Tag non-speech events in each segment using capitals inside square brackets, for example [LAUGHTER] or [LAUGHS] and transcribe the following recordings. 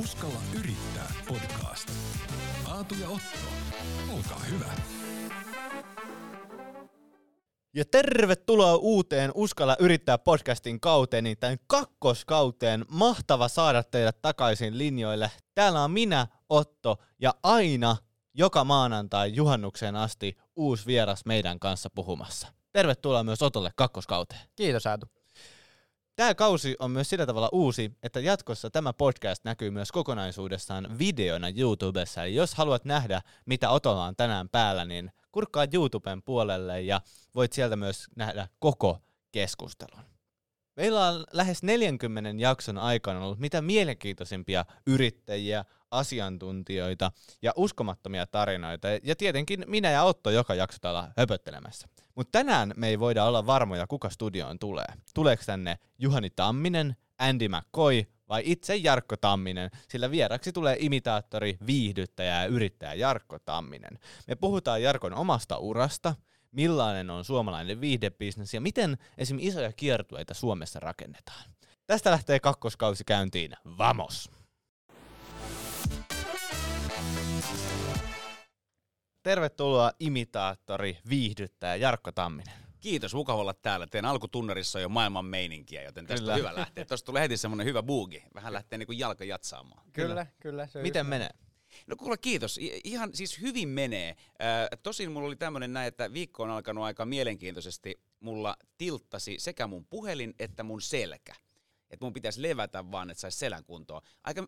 Uskalla yrittää podcast. Aatu ja Otto, olkaa hyvä. Ja tervetuloa uuteen Uskalla yrittää podcastin kauteen, niin tämän kakkoskauteen. Mahtava saada teidät takaisin linjoille. Täällä on minä, Otto, ja aina joka maanantai juhannukseen asti uusi vieras meidän kanssa puhumassa. Tervetuloa myös Otolle kakkoskauteen. Kiitos Aatu. Tämä kausi on myös sillä tavalla uusi, että jatkossa tämä podcast näkyy myös kokonaisuudessaan videona YouTubessa. Eli jos haluat nähdä, mitä Otolla on tänään päällä, niin kurkkaa YouTuben puolelle ja voit sieltä myös nähdä koko keskustelun. Meillä on lähes 40 jakson aikana ollut mitä mielenkiintoisimpia yrittäjiä, asiantuntijoita ja uskomattomia tarinoita. Ja tietenkin minä ja Otto joka jakso täällä höpöttelemässä. Mutta tänään me ei voida olla varmoja, kuka studioon tulee. Tuleeko tänne Juhani Tamminen, Andy McCoy vai itse Jarkko Tamminen, sillä vieraksi tulee imitaattori, viihdyttäjä ja yrittäjä Jarkko Tamminen. Me puhutaan Jarkon omasta urasta, millainen on suomalainen viihdebisnes ja miten esim. isoja kiertueita Suomessa rakennetaan. Tästä lähtee kakkoskausi käyntiin. Vamos! Tervetuloa imitaattori, viihdyttäjä Jarkko Tamminen. Kiitos, mukava olla täällä. Teidän alkutunnarissa jo maailman meininkiä, joten tästä Kyllä. on hyvä lähteä. Tuosta tulee heti semmoinen hyvä buugi. Vähän lähtee niin kuin jalka jatsaamaan. Kyllä, kyllä. se on Miten menee? No kuule, kiitos. Ihan siis hyvin menee. Äh, tosin mulla oli tämmöinen näin, että viikko on alkanut aika mielenkiintoisesti. Mulla tilttasi sekä mun puhelin että mun selkä. Että mun pitäisi levätä vaan, että saisi selän kuntoon. Aika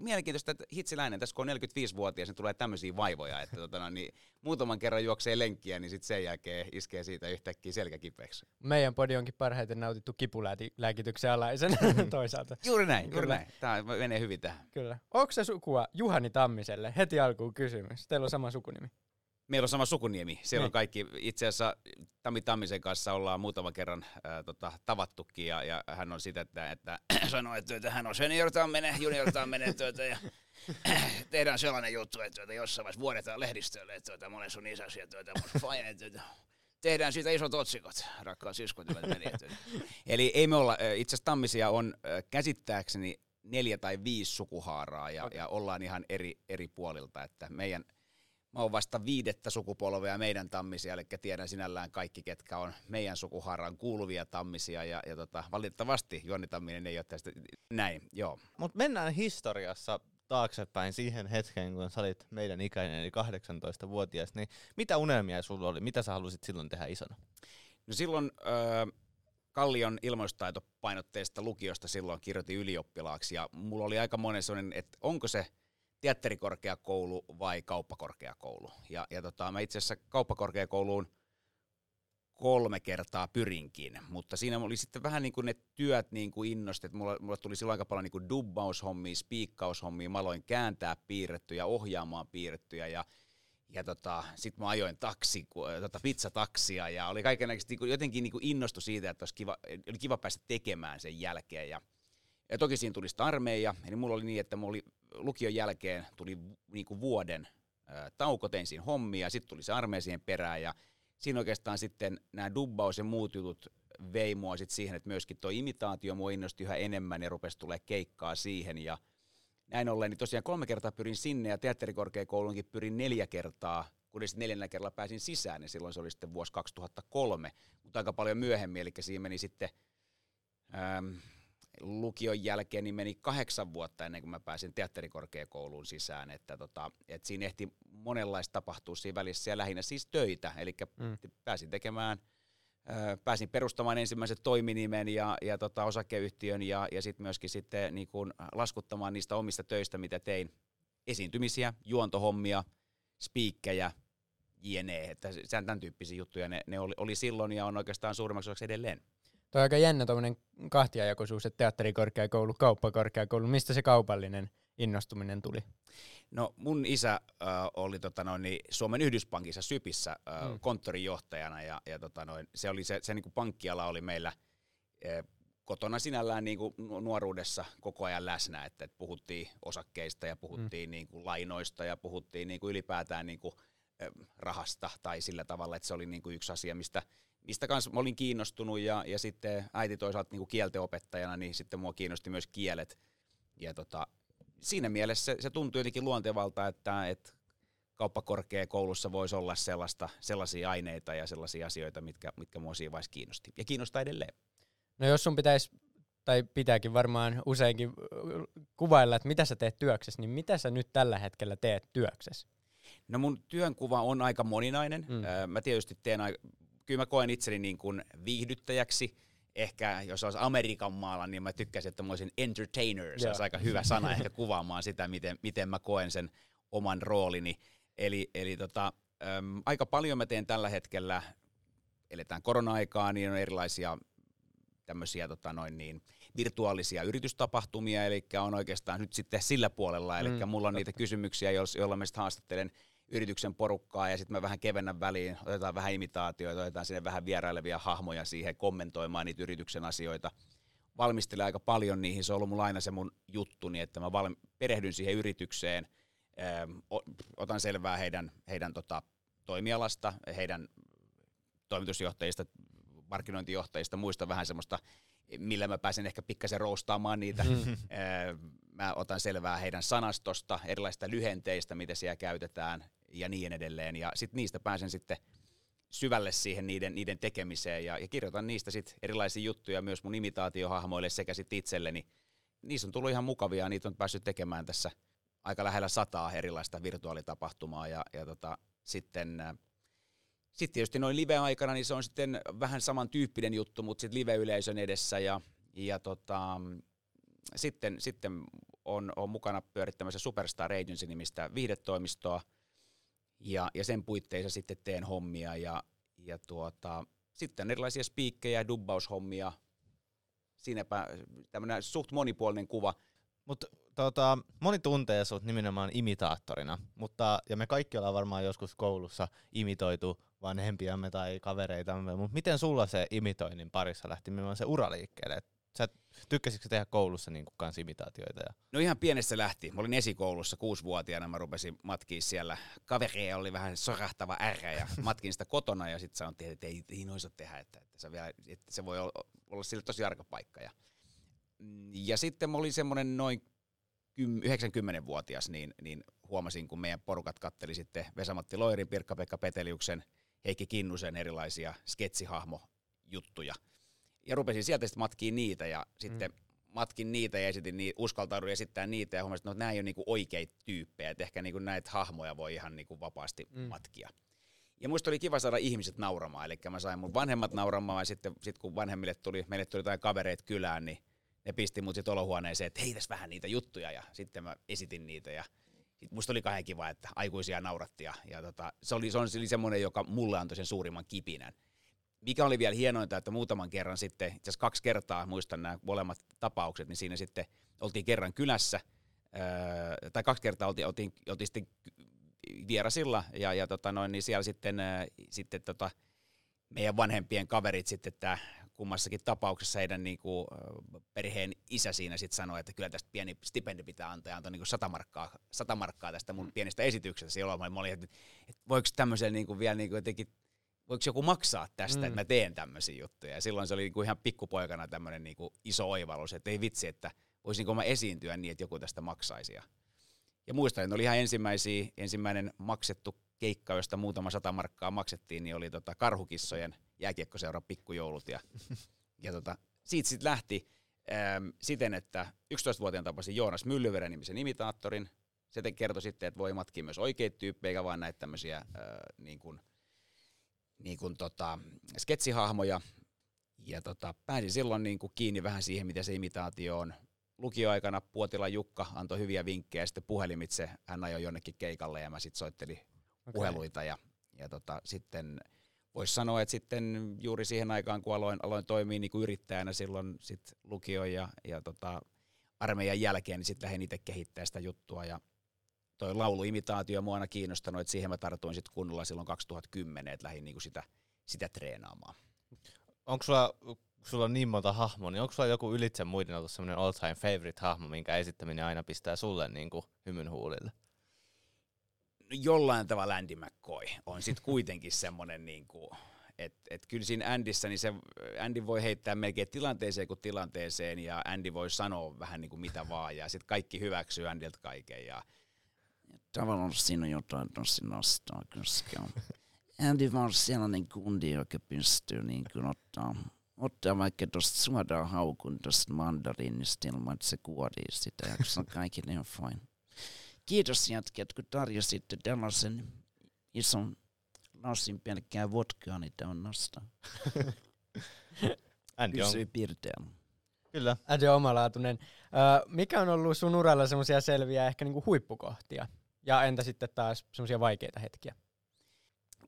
mielenkiintoista, että hitsiläinen, tässä kun on 45-vuotias, niin tulee tämmöisiä vaivoja, että tota, no, niin, muutaman kerran juoksee lenkkiä, niin sitten sen jälkeen iskee siitä yhtäkkiä selkä kipeäksi. Meidän podi onkin parhaiten nautittu kipulääkityksen alaisen [LAUGHS] toisaalta. Juuri näin, juuri Kyllä. näin. Tämä menee hyvin tähän. Kyllä. Onko se sukua Juhani Tammiselle? Heti alkuun kysymys. Teillä on sama sukunimi. Meillä on sama sukuniemi. Siellä on Niin. kaikki, itse asiassa Tami Tammisen kanssa ollaan muutaman kerran ää, tota, tavattukin ja, ja, hän on sitä, että, että [CLEARS THROAT] sanoo, että, että hän on senior Tamminen, junior Tamminen tuota, ja [CLEARS THROAT] tehdään sellainen juttu, että tuota, jossain vaiheessa vuodetaan lehdistölle, että tuota, monen sun isäsi ja tuota, mun faija, että tuota, tehdään siitä isot otsikot, rakkaat siskot. tuota. [LAUGHS] Eli ei me olla, itse asiassa Tammisia on käsittääkseni neljä tai viisi sukuhaaraa ja, ja ollaan ihan eri, eri puolilta, että meidän Mä oon vasta viidettä sukupolvea meidän tammisia, eli tiedän sinällään kaikki, ketkä on meidän sukuhaaraan kuuluvia tammisia, ja, ja tota, valitettavasti Juoni Tamminen ei ole tästä näin, joo. Mutta mennään historiassa taaksepäin siihen hetkeen, kun sä olit meidän ikäinen, eli 18-vuotias, niin mitä unelmia sulla oli? Mitä sä halusit silloin tehdä isona? No silloin öö, Kallion ilmastotaitopainotteista lukiosta silloin kirjoitin ylioppilaaksi, ja mulla oli aika monen sellainen, että onko se teatterikorkeakoulu vai kauppakorkeakoulu. Ja, ja tota, mä itse asiassa kauppakorkeakouluun kolme kertaa pyrinkin, mutta siinä oli sitten vähän niin kuin ne työt niin kuin innosti, että mulla, mulla tuli silloin aika paljon niin kuin dubbaushommia, spiikkaushommia, mä aloin kääntää piirrettyjä, ohjaamaan piirrettyjä ja ja tota, sitten mä ajoin taksi, tota, pizzataksia ja oli kaikenlaista niin jotenkin niin innostu siitä, että olisi kiva, oli kiva päästä tekemään sen jälkeen. Ja, ja toki siinä tuli armeija, eli mulla oli niin, että mulla oli lukion jälkeen tuli niin kuin vuoden ää, tauko, tein siinä hommia, sitten tuli se armeija siihen perään. Ja siinä oikeastaan sitten nämä dubbaus ja muut jutut vei mua sit siihen, että myöskin tuo imitaatio mua innosti yhä enemmän ja rupesi tulee keikkaa siihen. Ja näin ollen, niin tosiaan kolme kertaa pyrin sinne ja teatterikorkeakouluunkin pyrin neljä kertaa, kun sitten neljännellä kerralla pääsin sisään, niin silloin se oli sitten vuosi 2003, mutta aika paljon myöhemmin, eli siinä meni sitten ähm, lukion jälkeen niin meni kahdeksan vuotta ennen kuin mä pääsin teatterikorkeakouluun sisään, että tota, et siinä ehti monenlaista tapahtua siinä välissä ja lähinnä siis töitä, eli Mm. pääsin tekemään ö, pääsin perustamaan ensimmäisen toiminimen ja, ja tota, osakeyhtiön ja, ja sitten myöskin sitten niin kun laskuttamaan niistä omista töistä, mitä tein. Esiintymisiä, juontohommia, spiikkejä, jne. Että tämän tyyppisiä juttuja ne, ne oli, oli silloin ja on oikeastaan suurimmaksi osaksi edelleen. Tuo on aika jännä tuommoinen kahtiajakoisuus, että teatterikorkeakoulu, kauppakorkeakoulu. Mistä se kaupallinen innostuminen tuli? No mun isä äh, oli tota noin, niin Suomen Yhdyspankissa Sypissä äh, Mm. konttorijohtajana ja, ja tota noin, se, oli se, se niin kuin pankkiala oli meillä äh, kotona sinällään niin kuin nu- nuoruudessa koko ajan läsnä, että, että puhuttiin osakkeista ja puhuttiin mm. niin kuin lainoista ja puhuttiin niin kuin ylipäätään niin kuin, rahasta tai sillä tavalla, että se oli niin kuin yksi asia, mistä, mistä kanssa mä olin kiinnostunut ja, ja sitten äiti toisaalta niin kuin kieltenopettajana, niin sitten mua kiinnosti myös kielet ja tota, siinä mielessä se, se tuntuu jotenkin luontevalta, että, että kauppakorkeakoulussa voisi olla sellaista, sellaisia aineita ja sellaisia asioita, mitkä, mitkä mua siinä vaiheessa kiinnosti. Ja kiinnostaa edelleen. No jos sun pitäisi, tai pitääkin varmaan useinkin kuvailla, että mitä sä teet työksessä, niin mitä sä nyt tällä hetkellä teet työksessä? No mun työnkuva on aika moninainen. Mm. Mä tietysti teen, kyllä mä koen itseni niin kuin viihdyttäjäksi. Ehkä jos olisi Amerikan maalla, niin mä tykkäisin, että mä olisin entertainer. Se olisi aika hyvä sana ehkä kuvaamaan sitä, miten, miten mä koen sen oman roolini. Eli, eli tota, äm, aika paljon mä teen tällä hetkellä, eletään korona-aikaa, niin on erilaisia tämmöisiä tota noin niin, virtuaalisia yritystapahtumia, eli on oikeastaan nyt sitten sillä puolella, eli mm, mulla on niitä kysymyksiä, joilla mä sitten haastattelen yrityksen porukkaa ja sitten mä vähän kevennän väliin, otetaan vähän imitaatioita, otetaan sinne vähän vierailevia hahmoja siihen kommentoimaan niitä yrityksen asioita. Valmistelen aika paljon niihin, se on ollut mulla aina se mun juttuni, että mä valmi- perehdyn siihen yritykseen, ähm, otan selvää heidän, heidän tota, toimialasta, heidän toimitusjohtajista, markkinointijohtajista, muista vähän semmoista, millä mä pääsen ehkä pikkasen roustaamaan niitä. Mm. Äh, mä otan selvää heidän sanastosta, erilaisista lyhenteistä, mitä siellä käytetään ja niin edelleen. Ja sitten niistä pääsen sitten syvälle siihen niiden, niiden tekemiseen ja, ja kirjoitan niistä sitten erilaisia juttuja myös mun imitaatiohahmoille sekä sitten itselleni. Niistä on tullut ihan mukavia ja niitä on päässyt tekemään tässä aika lähellä sataa erilaista virtuaalitapahtumaa ja, ja tota, sitten äh, sitten tietysti noin live-aikana, niin se on sitten vähän samantyyppinen juttu, mutta sitten live-yleisön edessä ja, ja tota, sitten, sitten on, on mukana pyörittämässä Superstar Agency-nimistä viihdetoimistoa, ja, ja sen puitteissa sitten teen hommia, ja, ja tuota, sitten erilaisia spiikkejä ja dubbaushommia, siinäpä tämmöinen suht monipuolinen kuva. Mutta tota, moni tuntee sut nimenomaan imitaattorina, mutta, ja me kaikki ollaan varmaan joskus koulussa imitoitu vanhempiamme tai kavereitamme, mutta miten sulla se imitoinnin parissa lähti nimenomaan se ura liikkeelle? Sä tykkäsitkö tehdä koulussa niin kuin imitaatioita? Ja... No ihan pienessä lähti. Mä olin esikoulussa kuusivuotiaana, mä rupesin matkiin siellä. Kavereja oli vähän sorahtava ärä ja matkin sitä kotona ja sitten sanottiin, että ei, ei noin tehdä, että, että, se vielä, että se voi olla, olla sille tosi arka paikka. Ja, ja sitten mä olin semmoinen noin 90-vuotias, niin, niin huomasin, kun meidän porukat katteli sitten Vesamatti Loirin, Pirkka-Pekka Peteliuksen, Heikki Kinnusen erilaisia sketsihahmojuttuja – ja rupesin sieltä sitten matkiin niitä ja sitten mm. matkin niitä ja esitin niitä, uskaltauduin esittää niitä ja huomasin, että no, nämä ei ole niinku oikeita tyyppejä, että ehkä niinku näitä hahmoja voi ihan niinku vapaasti mm. matkia. Ja muista oli kiva saada ihmiset nauramaan, eli mä sain mun vanhemmat nauramaan ja sitten sit kun vanhemmille tuli, meille tuli jotain kavereita kylään, niin ne pisti mut sitten olohuoneeseen, että heitäs vähän niitä juttuja ja sitten mä esitin niitä ja sit musta oli kahden kiva, että aikuisia nauratti ja, ja tota, se, oli, se oli semmoinen, joka mulle antoi sen suurimman kipinän mikä oli vielä hienointa, että muutaman kerran sitten, itse asiassa kaksi kertaa muistan nämä molemmat tapaukset, niin siinä sitten oltiin kerran kylässä, öö, tai kaksi kertaa oltiin, oltiin, oltiin sitten vierasilla, ja, ja tota noin, niin siellä sitten, äh, sitten tota, meidän vanhempien kaverit sitten, että kummassakin tapauksessa heidän niin kuin, perheen isä siinä sitten sanoi, että kyllä tästä pieni stipendi pitää antaa ja antoi niin 100, markkaa, 100 markkaa tästä mun pienestä esityksestä. Silloin mä olin, että, että voiko tämmöisen niin kuin vielä niin kuin jotenkin voiko joku maksaa tästä, mm. että mä teen tämmöisiä juttuja. Ja silloin se oli niinku ihan pikkupoikana tämmöinen niinku iso oivallus, että ei vitsi, että voisinko mä esiintyä niin, että joku tästä maksaisi. Ja, ja muistan, että oli ihan ensimmäisiä, ensimmäinen maksettu keikka, josta muutama sata markkaa maksettiin, niin oli tota Karhukissojen jääkiekkoseuran pikkujoulut. Ja, [LAUGHS] ja tota, siitä sitten lähti äm, siten, että 11-vuotiaan tapasin Joonas Myllyveren nimisen imitaattorin. Se kertoi sitten, että voi matkia myös oikeita tyyppejä, eikä vaan näitä tämmöisiä äh, niin kuin – niin kuin tota, sketsihahmoja. Ja tota, pääsin silloin niin kuin kiinni vähän siihen, mitä se imitaatio on. Lukioaikana Puotila Jukka antoi hyviä vinkkejä, sitten puhelimitse hän ajoi jonnekin keikalle ja mä sitten soittelin okay. puheluita. Ja, ja tota, sitten voisi sanoa, että sitten juuri siihen aikaan, kun aloin, aloin toimia niin kuin yrittäjänä silloin sit lukio ja, ja tota, armeijan jälkeen, niin sitten lähdin itse kehittämään sitä juttua. Ja toi lauluimitaatio mua aina kiinnostanut, että siihen mä tartuin sitten kunnolla silloin 2010, että lähdin niinku sitä, sitä treenaamaan. Onko sulla, sulla on niin monta hahmoa, niin onko sulla joku ylitse muiden ollut semmoinen all time favorite hahmo, minkä esittäminen aina pistää sulle niinku hymyn huulille? No jollain tavalla Andy McCoy on sitten kuitenkin [LAUGHS] semmoinen, niinku, et, et kyllä siinä Andyssä, niin se, Andy voi heittää melkein tilanteeseen kuin tilanteeseen, ja Andy voi sanoa vähän niin kuin mitä [LAUGHS] vaan, ja sitten kaikki hyväksyy Andyltä kaiken, ja Tavallaan siinä on jotain tosi nostaa, koska Andy vaan sellainen kundi, joka pystyy niin kuin ottaa, ottaa vaikka tuosta suoraan haukun tuosta mandariinista ilman, että se kuorii sitä, ja se on kaikille ihan fine. Kiitos jätkät, kun tarjositte tällaisen ison lasin pelkkää vodkaa, niin tämä on nostaa. [LAUGHS] Andy on, Pysyy pirteällä. kyllä. Andy on omalaatuinen. Ö, mikä on ollut sun uralla semmoisia selviä ehkä niinku huippukohtia? Ja entä sitten taas semmoisia vaikeita hetkiä?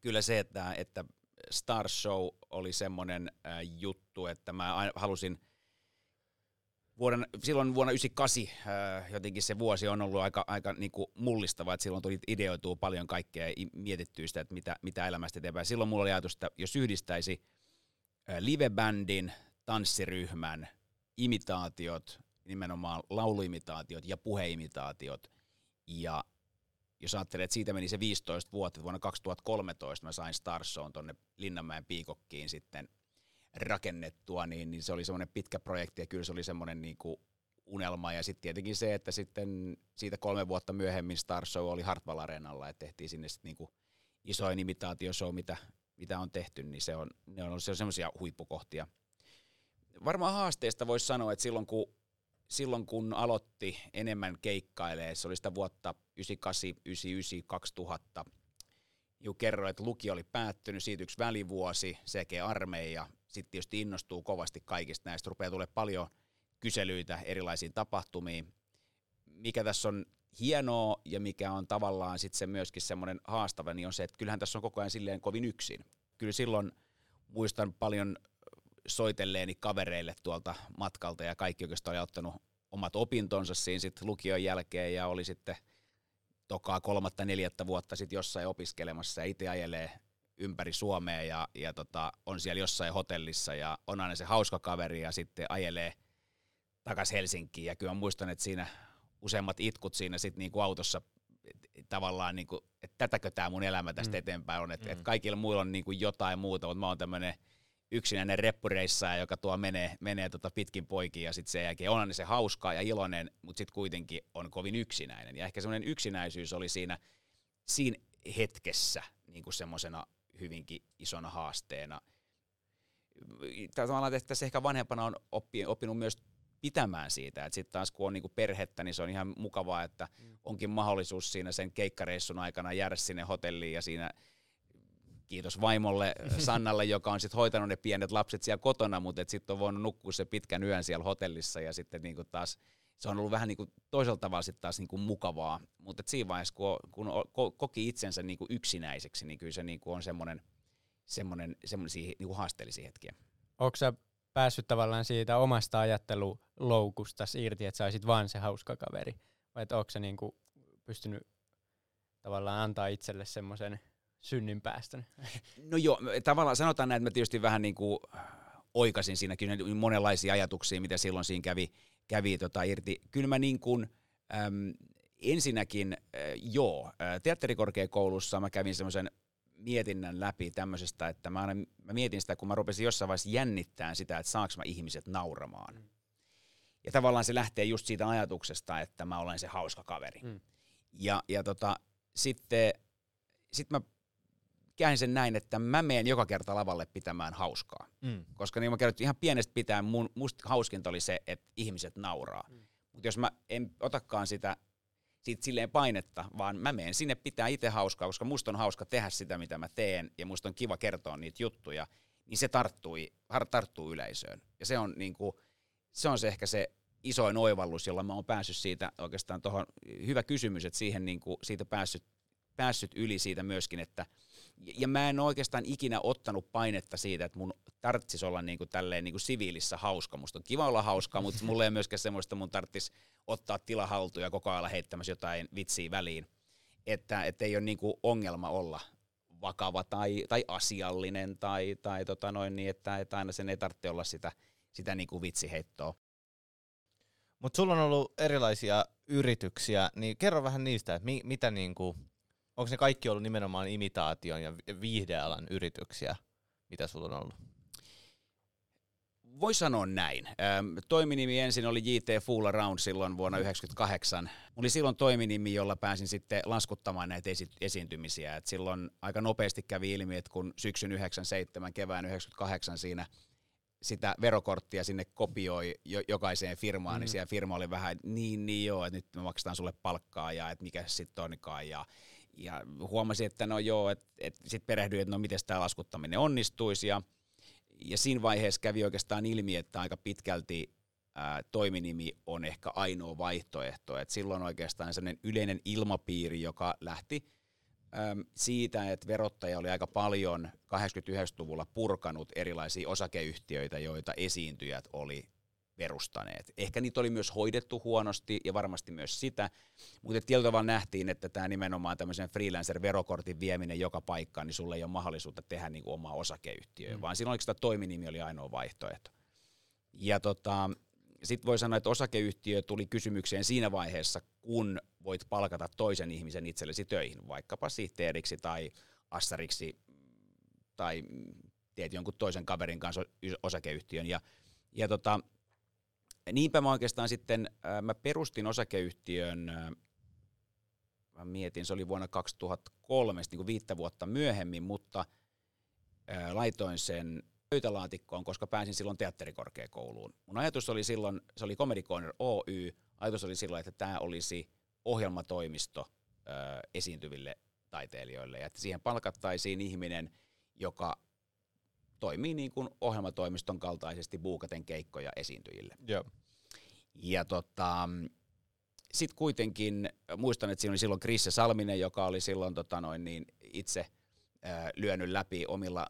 kyllä se, että, että Star Show oli semmoinen äh, juttu, että mä aina halusin vuoden, silloin vuonna 1998 äh, jotenkin se vuosi on ollut aika, aika niin kuin mullistava, että silloin tuli ideoitua paljon kaikkea ja mietittyä sitä, että mitä, mitä elämästä eteenpäin. Silloin mulla oli ajatus, että jos yhdistäisi äh, livebändin, tanssiryhmän, imitaatiot, nimenomaan lauluimitaatiot ja puheimitaatiot ja jos ajattelee, että siitä meni se 15 vuotta, että vuonna 2013 mä sain Star Shown tonne Linnanmäen piikokkiin sitten rakennettua, niin, niin se oli semmoinen pitkä projekti ja kyllä se oli semmoinen niin kuin unelma. Ja sitten tietenkin se, että sitten siitä kolme vuotta myöhemmin Star oli Hartwall Areenalla ja tehtiin sinne sitten niin isoin imitaatioshow, mitä, mitä on tehty, niin se on, ne on ollut semmoisia huippukohtia. Varmaan haasteesta voisi sanoa, että silloin kun silloin kun aloitti enemmän keikkailee, se oli sitä vuotta 98, 99, 2000, Ju kerroin, että lukio oli päättynyt, siitä yksi välivuosi, sekä armeija, sitten tietysti innostuu kovasti kaikista näistä, rupeaa tulee paljon kyselyitä erilaisiin tapahtumiin. Mikä tässä on hienoa ja mikä on tavallaan sitten se myöskin semmoinen haastava, niin on se, että kyllähän tässä on koko ajan silleen kovin yksin. Kyllä silloin muistan paljon soitelleeni kavereille tuolta matkalta ja kaikki oikeastaan oli ottanut omat opintonsa siinä sitten lukion jälkeen ja oli sitten tokaa kolmatta, neljättä vuotta sitten jossain opiskelemassa ja itse ajelee ympäri Suomea ja, ja tota, on siellä jossain hotellissa ja on aina se hauska kaveri ja sitten ajelee takaisin Helsinkiin ja kyllä mä muistan, että siinä useammat itkut siinä sitten niinku autossa tavallaan, niinku, että tätäkö tämä mun elämä tästä mm. eteenpäin on, että mm. et kaikilla muilla on niinku jotain muuta, mutta mä oon tämmöinen yksinäinen reppureissaaja, joka tuo menee, menee tota pitkin poikin ja sitten sen jälkeen on aina se hauskaa ja iloinen, mutta sitten kuitenkin on kovin yksinäinen. Ja ehkä semmoinen yksinäisyys oli siinä, siinä hetkessä niin kuin semmoisena hyvinkin isona haasteena. Tavallaan että tässä ehkä vanhempana on oppi, oppinut myös pitämään siitä, että sitten taas kun on niinku perhettä, niin se on ihan mukavaa, että onkin mahdollisuus siinä sen keikkareissun aikana jäädä sinne hotelliin ja siinä kiitos vaimolle [LAUGHS] Sannalle, joka on sitten hoitanut ne pienet lapset siellä kotona, mutta sitten on voinut nukkua se pitkän yön siellä hotellissa ja sitten niinku taas se on ollut vähän niinku toisella tavalla sitten taas niinku mukavaa, mutta siinä vaiheessa kun, kun ko- koki itsensä niinku yksinäiseksi, niin kyllä se niinku on semmoinen semmoinen, semmoisia niinku haasteellisia hetkiä. Onko sä päässyt tavallaan siitä omasta ajatteluloukusta irti, että sä olisit vaan se hauska kaveri? Vai onko sä niinku pystynyt tavallaan antaa itselle semmoisen synnin päästön? No joo, tavallaan sanotaan näin, että mä tietysti vähän niin kuin oikasin siinä kyllä ne monenlaisia ajatuksia, mitä silloin siinä kävi, kävi tota irti. Kyllä mä niin kuin, äm, ensinnäkin, äh, joo, äh, teatterikorkeakoulussa mä kävin semmoisen mietinnän läpi tämmöisestä, että mä, aina, mä mietin sitä, kun mä rupesin jossain vaiheessa jännittää sitä, että saanko mä ihmiset nauramaan. Mm. Ja tavallaan se lähtee just siitä ajatuksesta, että mä olen se hauska kaveri. Mm. Ja, ja tota, sitten sit mä käyn sen näin, että mä menen joka kerta lavalle pitämään hauskaa. Mm. Koska niin mä kerron, ihan pienestä pitää mun, musta hauskinta oli se, että ihmiset nauraa. Mm. Mutta jos mä en otakaan sitä siitä silleen painetta, vaan mä menen sinne pitää itse hauskaa, koska musta on hauska tehdä sitä, mitä mä teen, ja musta on kiva kertoa niitä juttuja, niin se tarttui, tarttuu yleisöön. Ja se on, niin kuin, se on se ehkä se isoin oivallus, jolla mä oon päässyt siitä oikeastaan tuohon, hyvä kysymys, että siihen niin kuin, siitä päässyt, päässyt yli siitä myöskin, että ja mä en oikeastaan ikinä ottanut painetta siitä, että mun tarvitsisi olla niinku tälleen niinku siviilissä hauska. Musta on kiva olla hauska, mutta mulla ei myöskään semmoista, mun tarvitsisi ottaa tila haltuun ja koko ajan heittämässä jotain vitsiä väliin. Että et ei ole niinku ongelma olla vakava tai, tai asiallinen tai, tai tota noin niin, että, että aina sen ei tarvitse olla sitä, sitä niinku vitsiheittoa. Mutta sulla on ollut erilaisia yrityksiä, niin kerro vähän niistä, että mi, mitä niinku, onko ne kaikki ollut nimenomaan imitaation ja viihdealan yrityksiä? mitä sulla on ollut? Voi sanoa näin. Ähm, toiminimi ensin oli JT Fool Around silloin vuonna 1998. Mulla oli silloin toiminimi, jolla pääsin sitten laskuttamaan näitä esi- esiintymisiä. Et silloin aika nopeasti kävi ilmi, että kun syksyn 97, kevään 98 siinä sitä verokorttia sinne kopioi jo, jokaiseen firmaan, mm. niin siellä firma oli vähän, niin, niin joo, että nyt me maksetaan sulle palkkaa ja että mikä sitten onkaan. Ja, ja huomasin, että no joo, että, että sitten perehdyin, että no miten tämä laskuttaminen onnistuisi. Ja, ja siinä vaiheessa kävi oikeastaan ilmi, että aika pitkälti ää, toiminimi on ehkä ainoa vaihtoehto. Et silloin oikeastaan sellainen yleinen ilmapiiri, joka lähti siitä, että verottaja oli aika paljon 89-luvulla purkanut erilaisia osakeyhtiöitä, joita esiintyjät oli perustaneet. Ehkä niitä oli myös hoidettu huonosti ja varmasti myös sitä, mutta tietyllä tavalla nähtiin, että tämä nimenomaan tämmöisen freelancer-verokortin vieminen joka paikkaan, niin sulle ei ole mahdollisuutta tehdä niin kuin omaa osakeyhtiöä, mm. vaan oliko sitä toiminimi oli ainoa vaihtoehto. Ja tota, sitten voi sanoa, että osakeyhtiö tuli kysymykseen siinä vaiheessa, kun voit palkata toisen ihmisen itsellesi töihin, vaikkapa sihteeriksi tai assariksi tai teet jonkun toisen kaverin kanssa osakeyhtiön. Ja, ja tota, niinpä mä oikeastaan sitten, äh, mä perustin osakeyhtiön, äh, mä mietin, se oli vuonna 2003, niin kuin viittä vuotta myöhemmin, mutta äh, laitoin sen pöytälaatikkoon, koska pääsin silloin teatterikorkeakouluun. Mun ajatus oli silloin, se oli Comedy Corner Oy, ajatus oli silloin, että tämä olisi ohjelmatoimisto ö, esiintyville taiteilijoille, ja että siihen palkattaisiin ihminen, joka toimii niin kuin ohjelmatoimiston kaltaisesti buukaten keikkoja esiintyjille. Joo. Ja tota, sitten kuitenkin, muistan, että siinä oli silloin Krisse Salminen, joka oli silloin tota noin, niin itse ää, lyönyt läpi omilla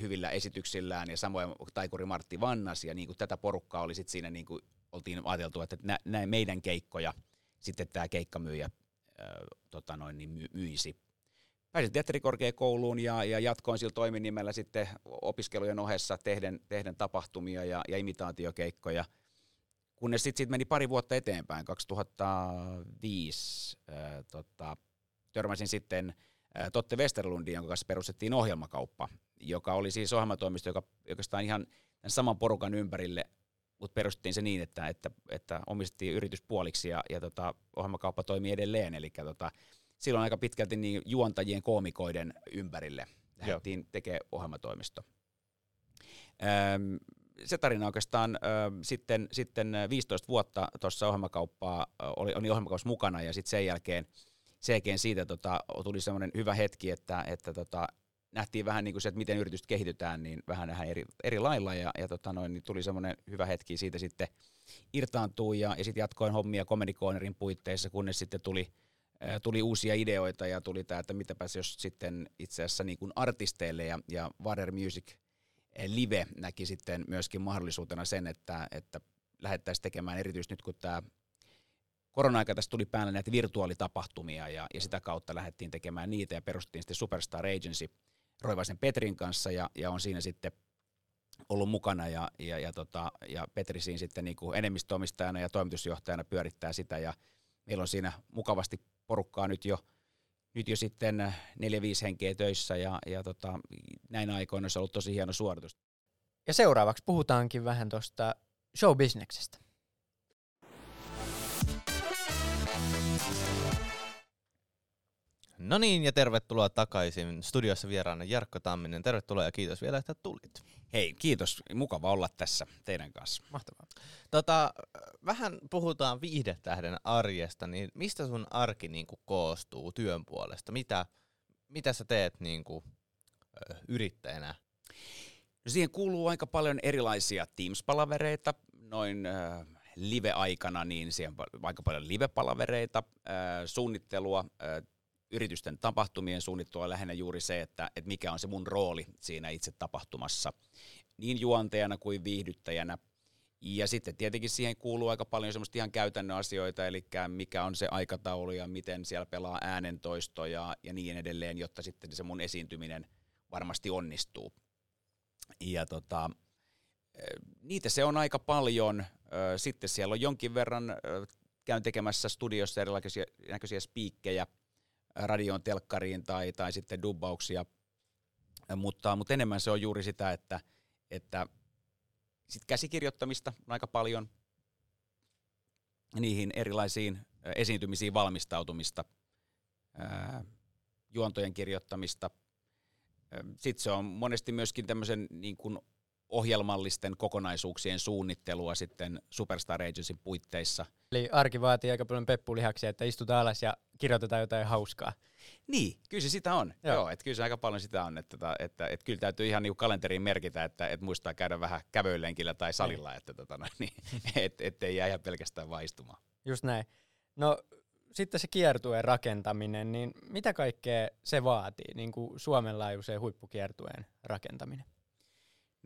hyvillä esityksillään, ja samoin taikuri Martti Vannas, ja niin kuin tätä porukkaa oli sitten siinä, niin kuin oltiin ajateltu, että näin meidän keikkoja sitten tämä keikkamyyjä ää, tota noin, niin myisi pääsin teatterikorkeakouluun ja, ja jatkoin sillä toiminimellä sitten opiskelujen ohessa tehden, tehden tapahtumia ja, ja imitaatiokeikkoja. Kunnes sitten sit meni pari vuotta eteenpäin, 2005 ää, tota, törmäsin sitten ää, Totte Westerlundin, jonka kanssa perustettiin ohjelmakauppa, joka oli siis ohjelmatoimisto, joka oikeastaan ihan tämän saman porukan ympärille, mutta perustettiin se niin, että, että, että omistettiin yritys puoliksi ja, ja tota, ohjelmakauppa toimii edelleen, eli tota, silloin aika pitkälti niin juontajien koomikoiden ympärille lähdettiin tekemään ohjelmatoimisto. Öm, se tarina oikeastaan ö, sitten, sitten 15 vuotta tuossa ohjelmakauppaa, oli, oli ohjelmakaupassa mukana ja sitten sen jälkeen, sen jälkeen siitä tota, tuli semmoinen hyvä hetki, että, että tota, nähtiin vähän niin kuin se, että miten yritystä kehitytään, niin vähän nähdään eri, eri lailla ja, ja tota noin, niin tuli semmoinen hyvä hetki siitä sitten irtaantua ja, ja sitten jatkoin hommia Comedy Cornerin puitteissa, kunnes sitten tuli – tuli uusia ideoita ja tuli tämä, että mitäpäs jos sitten itse asiassa niin kuin artisteille ja, ja Warner Music Live näki sitten myöskin mahdollisuutena sen, että, että lähettäisiin tekemään erityisesti nyt kun tämä korona-aika tässä tuli päälle näitä virtuaalitapahtumia ja, ja sitä kautta lähdettiin tekemään niitä ja perustettiin sitten Superstar Agency Roivaisen Petrin kanssa ja, ja on siinä sitten ollut mukana ja, ja, ja, tota, ja Petri siinä sitten niin kuin enemmistöomistajana ja toimitusjohtajana pyörittää sitä ja meillä on siinä mukavasti porukkaa nyt jo, nyt jo sitten neljä viisi henkeä töissä ja, ja tota, näin aikoina se on ollut tosi hieno suoritus. Ja seuraavaksi puhutaankin vähän tuosta showbisneksestä. No niin, ja tervetuloa takaisin. Studiossa vieraana Jarkko Tamminen. Tervetuloa ja kiitos vielä, että tulit. Hei, kiitos. Mukava olla tässä teidän kanssa. Mahtavaa. Tota, vähän puhutaan viihdetähden arjesta, niin mistä sun arki niinku koostuu työn puolesta? Mitä, mitä sä teet niinku, ö, yrittäjänä? No siihen kuuluu aika paljon erilaisia Teams-palavereita, noin äh, live-aikana, niin siihen aika paljon live-palavereita, äh, suunnittelua, äh, yritysten tapahtumien suunnittelua lähinnä juuri se, että, että mikä on se mun rooli siinä itse tapahtumassa, niin juontajana kuin viihdyttäjänä. Ja sitten tietenkin siihen kuuluu aika paljon semmoista ihan käytännön asioita, eli mikä on se aikataulu ja miten siellä pelaa äänentoisto ja, ja niin edelleen, jotta sitten se mun esiintyminen varmasti onnistuu. Ja tota, niitä se on aika paljon. Sitten siellä on jonkin verran, käyn tekemässä studiossa erilaisia näköisiä spiikkejä, radioon, telkkariin tai, tai sitten dubbauksia mutta, mutta enemmän se on juuri sitä, että, että sit käsikirjoittamista on aika paljon, niihin erilaisiin esiintymisiin valmistautumista, juontojen kirjoittamista. Sitten se on monesti myöskin tämmöisen niin kuin ohjelmallisten kokonaisuuksien suunnittelua sitten Superstar Agencyn puitteissa. Eli arki vaatii aika paljon peppulihaksia, että istutaan alas ja kirjoitetaan jotain hauskaa. Niin, kyllä se sitä on. Joo. Joo, että kyllä se aika paljon sitä on. Että, että, että, että kyllä täytyy ihan niinku kalenteriin merkitä, että, että muistaa käydä vähän kävelylenkillä tai salilla, että tota, noin, niin, [LAUGHS] et, ettei jää ihan pelkästään vaan istumaan. Just näin. No sitten se kiertueen rakentaminen, niin mitä kaikkea se vaatii, niin kuin Suomen laajuiseen huippukiertueen rakentaminen?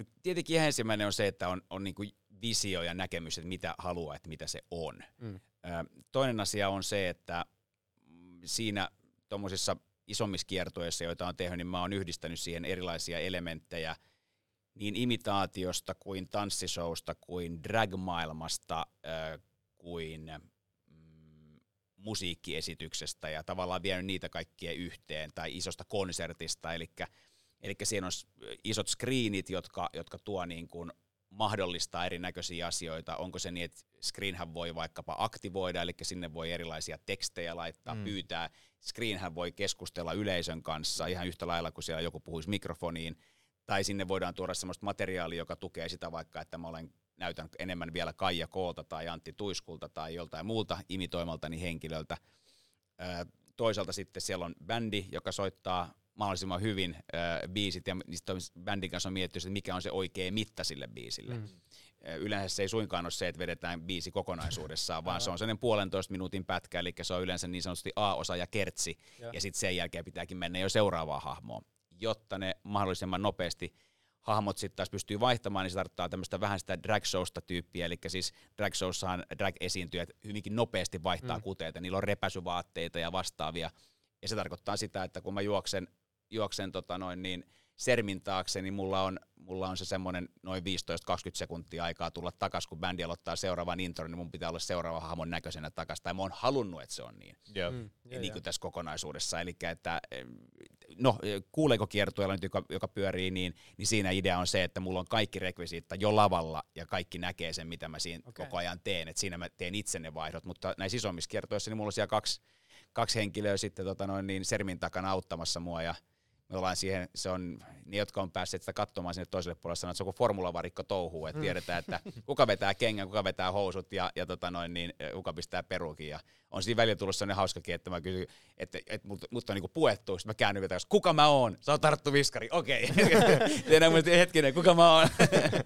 Nyt tietenkin ihan ensimmäinen on se, että on, on niinku visio ja näkemys, että mitä haluaa, että mitä se on. Mm. Toinen asia on se, että siinä tuommoisissa isommissa kiertoissa, joita on tehnyt, niin mä oon yhdistänyt siihen erilaisia elementtejä niin imitaatiosta kuin tanssishowsta kuin drag-maailmasta kuin mm, musiikkiesityksestä ja tavallaan vienyt niitä kaikkia yhteen tai isosta konsertista, eli Eli siinä on isot screenit, jotka, jotka tuo niin kuin mahdollistaa erinäköisiä asioita. Onko se niin, että screenhän voi vaikkapa aktivoida, eli sinne voi erilaisia tekstejä laittaa, Mm. pyytää. Screenhän voi keskustella yleisön kanssa ihan yhtä lailla kuin siellä joku puhuisi mikrofoniin. Tai sinne voidaan tuoda sellaista materiaalia, joka tukee sitä vaikka, että mä olen näytän enemmän vielä Kaija Koolta tai Antti Tuiskulta tai joltain muulta imitoimaltani henkilöltä. Toisaalta sitten siellä on bändi, joka soittaa mahdollisimman hyvin ö, biisit ja niistä bändin kanssa on miettinyt, että mikä on se oikea mitta sille biisille. Mm. Yleensä se ei suinkaan ole se, että vedetään biisi kokonaisuudessaan, vaan se on sellainen puolentoista minuutin pätkä, eli se on yleensä niin sanotusti A-osa ja kertsi, Joo. ja sitten sen jälkeen pitääkin mennä jo seuraavaan hahmoon, jotta ne mahdollisimman nopeasti hahmot sitten taas pystyy vaihtamaan, niin se tarkoittaa tämmöistä vähän sitä drag showsta tyyppiä, eli siis drag showssahan drag-esiintyjät hyvinkin nopeasti vaihtaa mm. kuteita, niillä on repäsyvaatteita ja vastaavia, ja se tarkoittaa sitä, että kun mä juoksen, juoksen tota noin niin sermin taakse, niin mulla on, mulla on se semmoinen noin 15-20 sekuntia aikaa tulla takaisin, kun bändi aloittaa seuraavan intron, niin mun pitää olla seuraava hahmon näköisenä takaisin, tai mä oon halunnut, että se on niin Joo. Mm. niin Joo, kuin joo. tässä kokonaisuudessa. Eli että, em, no kuuleeko kiertueella nyt, joka, joka pyörii, niin, niin siinä idea on se, että mulla on kaikki rekvisiitta jo lavalla ja kaikki näkee sen, mitä mä siinä okay. koko ajan teen. Et siinä mä teen itse ne vaihdot, mutta näissä isommissa kiertoissa niin mulla on siellä kaksi, kaksi henkilöä sitten tota noin, niin sermin takana auttamassa mua ja me ollaan siihen, se on, ne jotka on päässeet sitä katsomaan sinne toiselle puolelle sanoo, että se on kuin formulavarikko touhuu, että tiedetään, että kuka vetää kengän, kuka vetää housut ja, ja tota noin, niin, eh, kuka pistää perukin. Ja on siinä välillä tullut sellainen hauskakin, että mä kysyn, että, että mut, mut on niinku puettu, sitten mä käännyn takaisin, kuka mä oon? Sä oot Tarttu Viskari, okei. [LAUGHS] Mun hetkinen, kuka mä oon?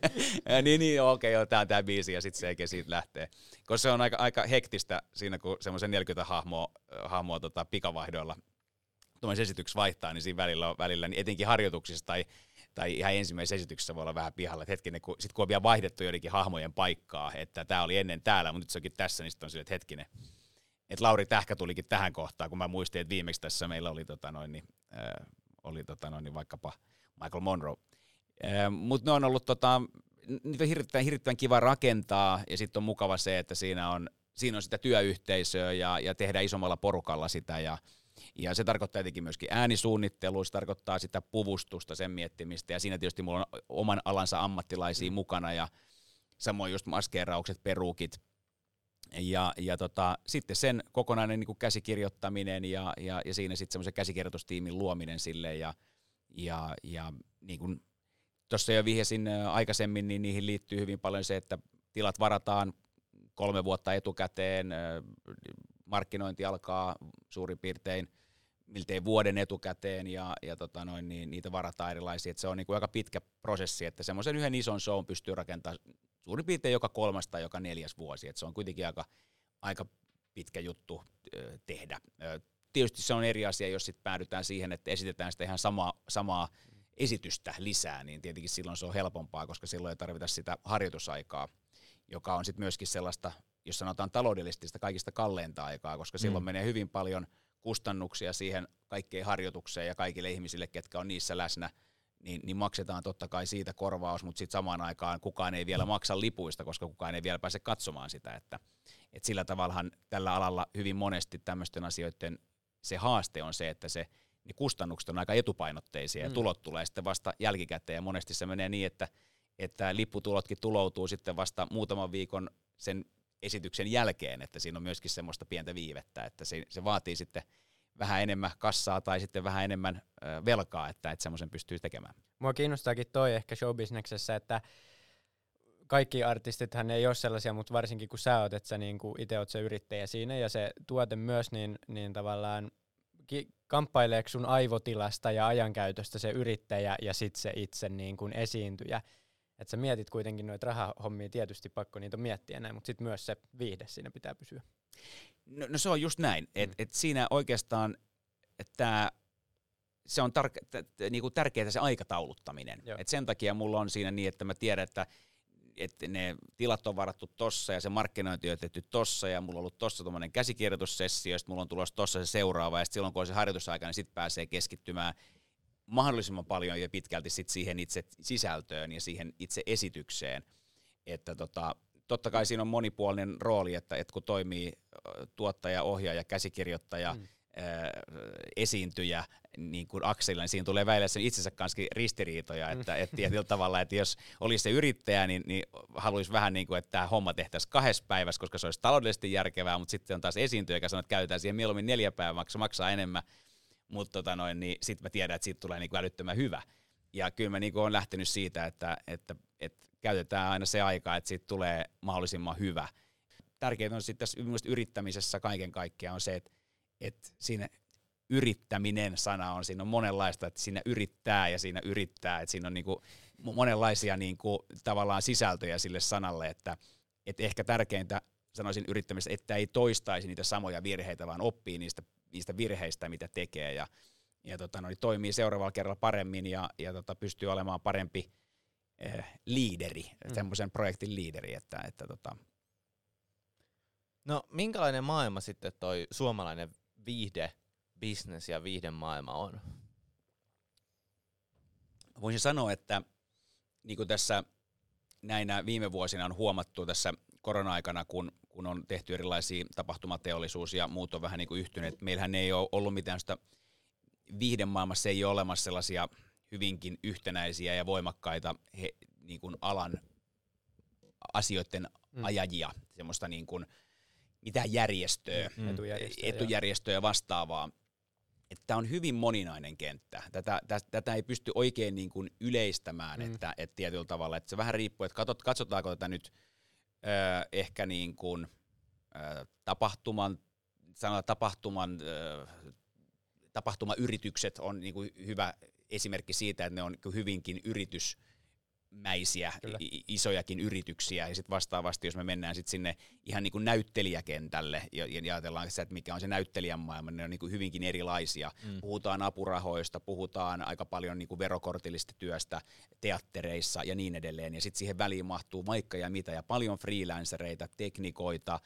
[LAUGHS] niin, niin, okei, joo, tää on tää biisi ja sitten se eikä siitä lähtee. Koska se on aika, aika hektistä siinä, kun semmoisen 40 hahmoa, hahmoa tota, pikavaihdoilla tuommoisen esityksessä vaihtaa, niin siinä välillä, on, välillä niin etenkin harjoituksissa tai, tai ihan ensimmäisessä esityksessä voi olla vähän pihalla, että hetkinen, kun, sit kun on vielä vaihdettu joidenkin hahmojen paikkaa, että tämä oli ennen täällä, mutta nyt se onkin tässä, niin sitten on silleen, että hetkinen, että Lauri Tähkä tulikin tähän kohtaan, kun mä muistin, että viimeksi tässä meillä oli, tota noin, niin, äh, oli tota noin, niin vaikkapa Michael Monroe. Äh, mutta ne on ollut tota, niitä on hirvittävän, hirvittävän kiva rakentaa, ja sitten on mukava se, että siinä on, siinä on sitä työyhteisöä ja, ja tehdään isommalla porukalla sitä, ja, ja se tarkoittaa tietenkin myöskin äänisuunnittelua, se tarkoittaa sitä puvustusta, sen miettimistä, ja siinä tietysti mulla on oman alansa ammattilaisia mm. mukana, ja samoin just maskeeraukset, perukit, ja, ja tota, sitten sen kokonainen niin käsikirjoittaminen ja, ja, ja siinä sitten semmoisen käsikirjoitustiimin luominen sille ja, ja, ja niin kuin tuossa jo vihjasin aikaisemmin, niin niihin liittyy hyvin paljon se, että tilat varataan kolme vuotta etukäteen, markkinointi alkaa suurin piirtein miltei vuoden etukäteen ja, ja tota noin, niin niitä varataan erilaisia. Et se on niin kuin aika pitkä prosessi, että semmoisen yhden ison show pystyy rakentamaan suurin piirtein joka kolmas tai joka neljäs vuosi. Et se on kuitenkin aika, aika pitkä juttu ö, tehdä. Ö, Tietysti se on eri asia, jos sitten päädytään siihen, että esitetään sitä ihan samaa, samaa esitystä lisää, niin tietenkin silloin se on helpompaa, koska silloin ei tarvita sitä harjoitusaikaa, joka on sitten myöskin sellaista, jos sanotaan taloudellisesti sitä kaikista kalleinta aikaa, koska silloin Mm. menee hyvin paljon kustannuksia siihen kaikkeen harjoitukseen ja kaikille ihmisille, ketkä on niissä läsnä, niin, niin maksetaan totta kai siitä korvaus, mutta sitten samaan aikaan kukaan ei vielä maksa lipuista, koska kukaan ei vielä pääse katsomaan sitä, että et sillä tavallahan tällä alalla hyvin monesti tämmöisten asioiden se haaste on se, että se niin kustannukset on aika etupainotteisia ja Mm. tulot tulee sitten vasta jälkikäteen ja monesti se menee niin, että, että lipputulotkin tuloutuu sitten vasta muutaman viikon sen esityksen jälkeen, että siinä on myöskin semmoista pientä viivettä, että se, se vaatii sitten vähän enemmän kassaa tai sitten vähän enemmän ö, velkaa, että, että semmoisen pystyy tekemään. Mua kiinnostaakin toi ehkä showbisneksessä, että kaikki artistithan ei ole sellaisia, mutta varsinkin kun sä oot, että sä niinku itse oot se yrittäjä siinä ja se tuote myös, niin, niin tavallaan ki- kamppaileeko sun aivotilasta ja ajankäytöstä se yrittäjä ja sit se itse niin kuin esiintyjä. Että sä mietit kuitenkin noita rahahommia, tietysti pakko niitä miettiä näin, mutta sitten myös se viihde siinä pitää pysyä. No, no se on just näin, että Mm. et siinä oikeastaan että se on tar- t- t- niinku tärkeää se aikatauluttaminen. Joo. Et sen takia mulla on siinä niin, että mä tiedän, että että ne tilat on varattu tossa ja se markkinointi on tehty tossa ja mulla on ollut tossa tuommoinen käsikirjoitussessio ja sitten mulla on tulossa tossa se seuraava ja sitten silloin kun on se harjoitusaika, niin sitten pääsee keskittymään mahdollisimman paljon ja pitkälti sit siihen itse sisältöön ja siihen itse esitykseen. Että tota, totta kai siinä on monipuolinen rooli, että, että kun toimii tuottaja, ohjaaja, käsikirjoittaja, Mm. mm. esiintyjä, niin kuin Akselilla, niin siinä tulee välillä sen itsensä kanssa ristiriitoja, että, että tietyllä tavalla, että jos olisi se yrittäjä, niin, niin haluaisi vähän niin kuin, että tämä homma tehtäisiin kahdessa päivässä, koska se olisi taloudellisesti järkevää, mutta sitten on taas esiintyjä, joka sanoo, että käytetään siihen mieluummin neljä päivää, maksaa, maksaa enemmän, mutta tota noin, niin sitten mä tiedän, että siitä tulee niin kuin älyttömän hyvä. Ja kyllä mä niin kuin olen lähtenyt siitä, että, että, että käytetään aina se aika, että siitä tulee mahdollisimman hyvä. Tärkeintä on sitten tässä yrittämisessä kaiken kaikkiaan on se, että, että siinä yrittäminen sana on, siinä on monenlaista, että siinä yrittää ja siinä yrittää, että siinä on niinku monenlaisia niinku tavallaan sisältöjä sille sanalle, että, että ehkä tärkeintä sanoisin yrittämistä, että ei toistaisi niitä samoja virheitä, vaan oppii niistä, niistä virheistä, mitä tekee ja, ja tota, no, niin toimii seuraavalla kerralla paremmin ja, ja tota, pystyy olemaan parempi eh, liideri, Mm. semmoisen projektin liideri, että, että tota, No minkälainen maailma sitten toi suomalainen viihde, business ja viihdemaailma on? voisin sanoa, että niin kuin tässä näinä viime vuosina on huomattu tässä korona-aikana, kun, kun on tehty erilaisia tapahtumateollisuus ja muut on vähän niin kuin yhtyneet. Meillähän ei ole ollut mitään sitä viihdemaailmassa ei ole olemassa sellaisia hyvinkin yhtenäisiä ja voimakkaita he, niin kuin alan asioiden Mm. ajajia, semmoista niin kuin, mitään järjestöä, Mm. Etujärjestöjä, joo. etujärjestöjä vastaavaa. Tämä on hyvin moninainen kenttä. Tätä, tätä, tätä ei pysty oikein niin kuin yleistämään, Mm. mm. että, että tietyllä tavalla. Että se vähän riippuu, että katsot, katsotaanko tätä nyt ö, ehkä niin kuin, ö, tapahtuman, sanotaan tapahtuman, ö, tapahtumayritykset on niin kuin hyvä esimerkki siitä, että ne on hyvinkin Kyllä. i- isojakin yrityksiä, ja sitten vastaavasti, jos me mennään sit sinne ihan niin kuin näyttelijäkentälle, ja, ja ajatellaan sitä, että mikä on se näyttelijän maailma, ne on niin kuin hyvinkin erilaisia. Mm. Puhutaan apurahoista, puhutaan aika paljon niin kuin verokortillista työstä teattereissa ja niin edelleen, ja sitten siihen väliin mahtuu vaikka ja mitä, ja paljon freelancereita, teknikoita,